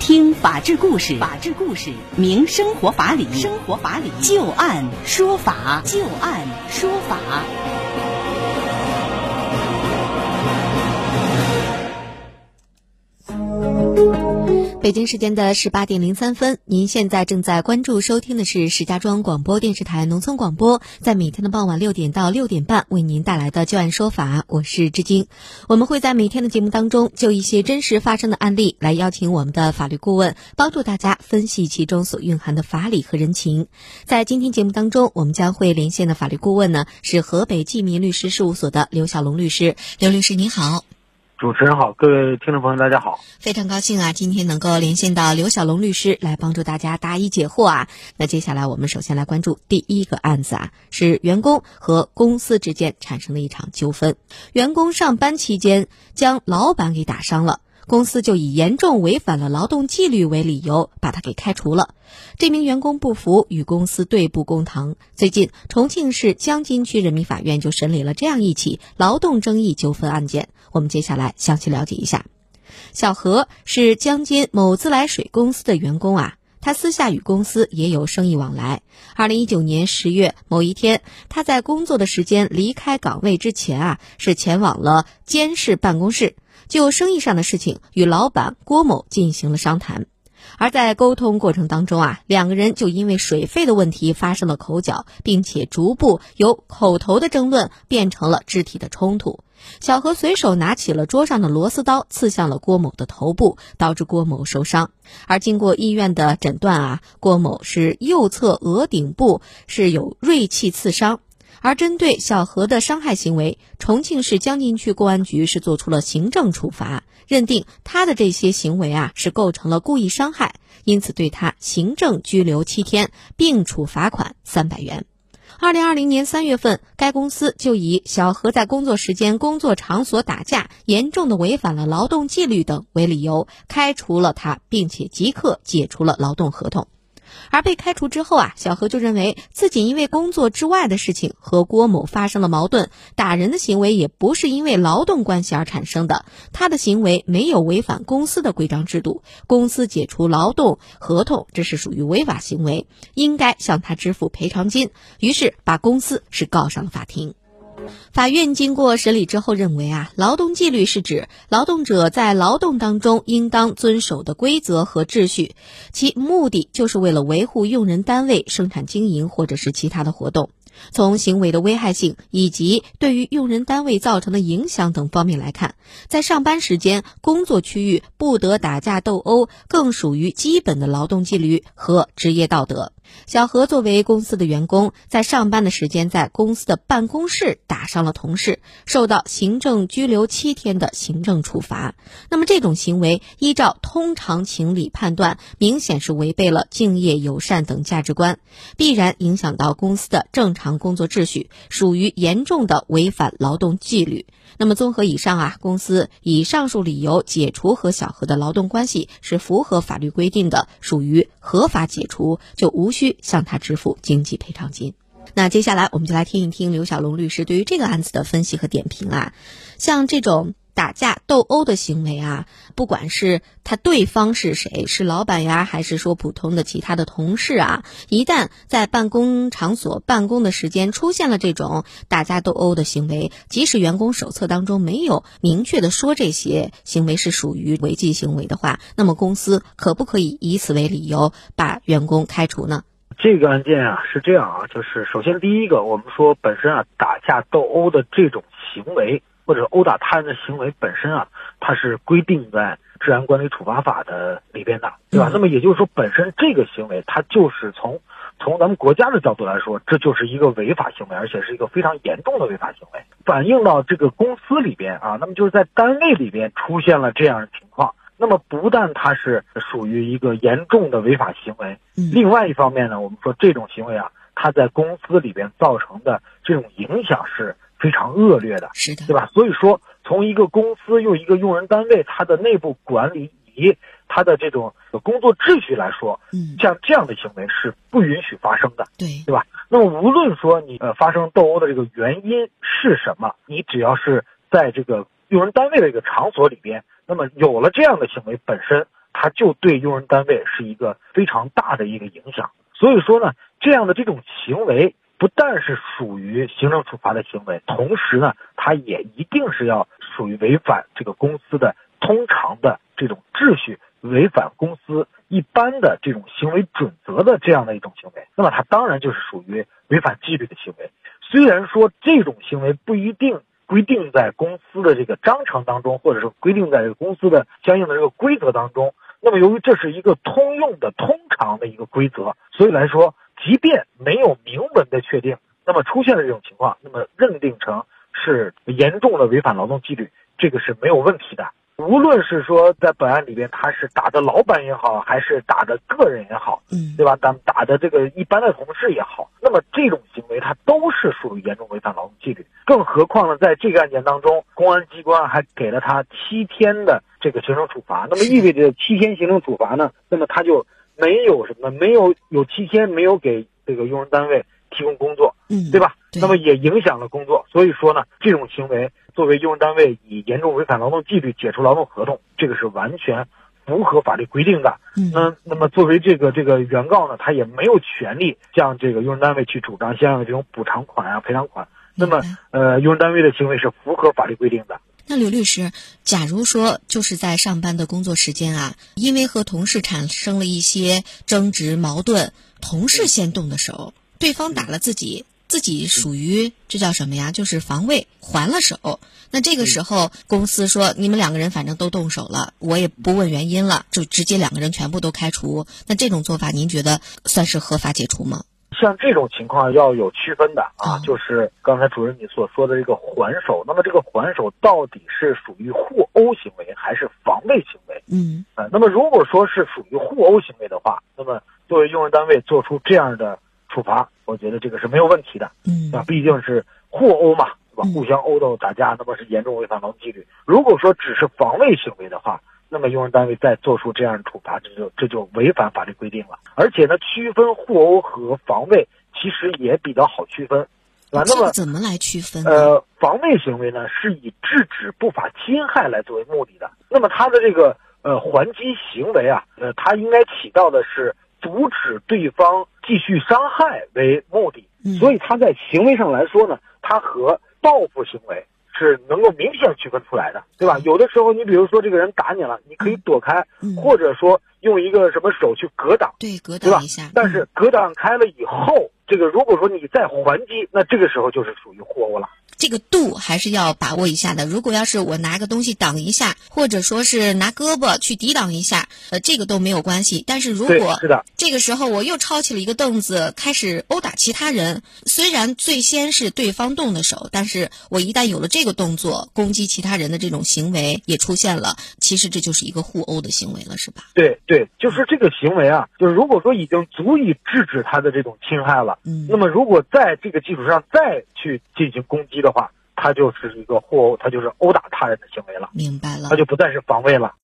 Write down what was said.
听法治故事，法治故事明生活法理，生活法理就案说法，就案说法。北京时间的十八点零三分，您现在正在关注收听的是石家庄广播电视台农村广播，在每天的傍晚六点到六点半为您带来的《就案说法》，我是志晶。我们会在每天的节目当中，就一些真实发生的案例来邀请我们的法律顾问，帮助大家分析其中所蕴含的法理和人情。在今天节目当中，我们将会连线的法律顾问呢是河北济民律师事务所的刘小龙律师。刘律师您好。主持人好，各位听众朋友，大家好，非常高兴啊，今天能够连线到刘小龙律师来帮助大家答疑解惑啊。那接下来我们首先来关注第一个案子啊，是员工和公司之间产生的一场纠纷，员工上班期间将老板给打伤了。公司就以严重违反了劳动纪律为理由，把他给开除了。这名员工不服，与公司对簿公堂。最近，重庆市江津区人民法院就审理了这样一起劳动争议纠纷案件。我们接下来详细了解一下。小何是江津某自来水公司的员工啊，他私下与公司也有生意往来。二零一九年十月某一天，他在工作的时间离开岗位之前啊，是前往了监事办公室。就生意上的事情与老板郭某进行了商谈，而在沟通过程当中啊，两个人就因为水费的问题发生了口角，并且逐步由口头的争论变成了肢体的冲突。小何随手拿起了桌上的螺丝刀，刺向了郭某的头部，导致郭某受伤。而经过医院的诊断啊，郭某是右侧额顶部是有锐器刺伤。而针对小何的伤害行为，重庆市江津区公安局是作出了行政处罚，认定他的这些行为啊是构成了故意伤害，因此对他行政拘留七天，并处罚款三百元。二零二零年三月份，该公司就以小何在工作时间、工作场所打架，严重的违反了劳动纪律等为理由，开除了他，并且即刻解除了劳动合同。而被开除之后啊，小何就认为自己因为工作之外的事情和郭某发生了矛盾，打人的行为也不是因为劳动关系而产生的，他的行为没有违反公司的规章制度，公司解除劳动合同，这是属于违法行为，应该向他支付赔偿金，于是把公司是告上了法庭。法院经过审理之后认为啊，劳动纪律是指劳动者在劳动当中应当遵守的规则和秩序，其目的就是为了维护用人单位生产经营或者是其他的活动。从行为的危害性以及对于用人单位造成的影响等方面来看，在上班时间、工作区域不得打架斗殴，更属于基本的劳动纪律和职业道德。小何作为公司的员工，在上班的时间在公司的办公室打伤了同事，受到行政拘留七天的行政处罚。那么这种行为，依照通常情理判断，明显是违背了敬业友善等价值观，必然影响到公司的正常工作秩序，属于严重的违反劳动纪律。那么综合以上啊，公司以上述理由解除和小何的劳动关系是符合法律规定的，属于合法解除，就无需。需向他支付经济赔偿金。那接下来我们就来听一听刘小龙律师对于这个案子的分析和点评啊。像这种打架斗殴的行为啊，不管是他对方是谁，是老板呀，还是说普通的其他的同事啊，一旦在办公场所办公的时间出现了这种打架斗殴的行为，即使员工手册当中没有明确的说这些行为是属于违纪行为的话，那么公司可不可以以此为理由把员工开除呢？这个案件啊是这样啊，就是首先第一个，我们说本身啊打架斗殴的这种行为，或者殴打他人的行为本身啊，它是规定在治安管理处罚法的里边的，对吧？那么也就是说，本身这个行为它就是从从咱们国家的角度来说，这就是一个违法行为，而且是一个非常严重的违法行为，反映到这个公司里边啊，那么就是在单位里边出现了这样的情况。那么不但它是属于一个严重的违法行为，另外一方面呢，我们说这种行为啊，它在公司里边造成的这种影响是非常恶劣的，是的，对吧？所以说，从一个公司又一个用人单位，它的内部管理以及它的这种工作秩序来说，嗯，像这样的行为是不允许发生的，对，对吧？那么无论说你呃发生斗殴的这个原因是什么，你只要是在这个用人单位的一个场所里边。那么有了这样的行为本身，它就对用人单位是一个非常大的一个影响。所以说呢，这样的这种行为不但是属于行政处罚的行为，同时呢，它也一定是要属于违反这个公司的通常的这种秩序，违反公司一般的这种行为准则的这样的一种行为。那么它当然就是属于违反纪律的行为。虽然说这种行为不一定规定在公司的这个章程当中，或者是规定在这个公司的相应的这个规则当中。那么，由于这是一个通用的、通常的一个规则，所以来说，即便没有明文的确定，那么出现了这种情况，那么认定成是严重的违反劳动纪律，这个是没有问题的。无论是说在本案里边，他是打的老板也好，还是打的个人也好，嗯，对吧？打打的这个一般的同事也好，那么这种行为他都是属于严重违反劳动纪律。更何况呢，在这个案件当中，公安机关还给了他七天的这个行政处罚，那么意味着七天行政处罚呢，那么他就没有什么，没有有七天没有给这个用人单位提供工作，嗯，对吧？那么也影响了工作，所以说呢，这种行为。作为用人单位以严重违反劳动纪律解除劳动合同，这个是完全符合法律规定的。嗯，那那么作为这个这个原告呢，他也没有权利向这个用人单位去主张相应的这种补偿款啊、赔偿款。那么，呃，用人单位的行为是符合法律规定的。那刘律师，假如说就是在上班的工作时间啊，因为和同事产生了一些争执矛盾，同事先动的手，对方打了自己。自己属于这叫什么呀？就是防卫还了手。那这个时候，公司说你们两个人反正都动手了，我也不问原因了，就直接两个人全部都开除。那这种做法，您觉得算是合法解除吗？像这种情况要有区分的啊，就是刚才主任你所说的这个还手。那么这个还手到底是属于互殴行为还是防卫行为？嗯，啊，那么如果说是属于互殴行为的话，那么作为用人单位做出这样的。处罚，我觉得这个是没有问题的，嗯，啊，毕竟是互殴嘛，对吧？互相殴斗打架，那么是严重违反劳动纪律。如果说只是防卫行为的话，那么用人单位再做出这样的处罚，这就这就违反法律规定了。而且呢，区分互殴和防卫其实也比较好区分，啊，那么怎么来区分？呃，防卫行为呢是以制止不法侵害来作为目的的，那么他的这个呃还击行为啊，呃，他应该起到的是。阻止对方继续伤害为目的，所以他在行为上来说呢，他和报复行为是能够明显区分出来的，对吧？有的时候，你比如说这个人打你了，你可以躲开，或者说用一个什么手去格挡，对，格挡一下。但是格挡开了以后，这个如果说你再还击，那这个时候就是属于货物了。这个度还是要把握一下的。如果要是我拿个东西挡一下，或者说是拿胳膊去抵挡一下，呃，这个都没有关系。但是如果这个时候我又抄起了一个凳子，开始殴打其他人，虽然最先是对方动的手，但是我一旦有了这个动作，攻击其他人的这种行为也出现了，其实这就是一个互殴的行为了，是吧？对对，就是这个行为啊，就是如果说已经足以制止他的这种侵害了，嗯，那么如果在这个基础上再去进行攻击的话。他就是一个互殴，他就是殴打他人的行为了，明白了，他就不再是防卫了。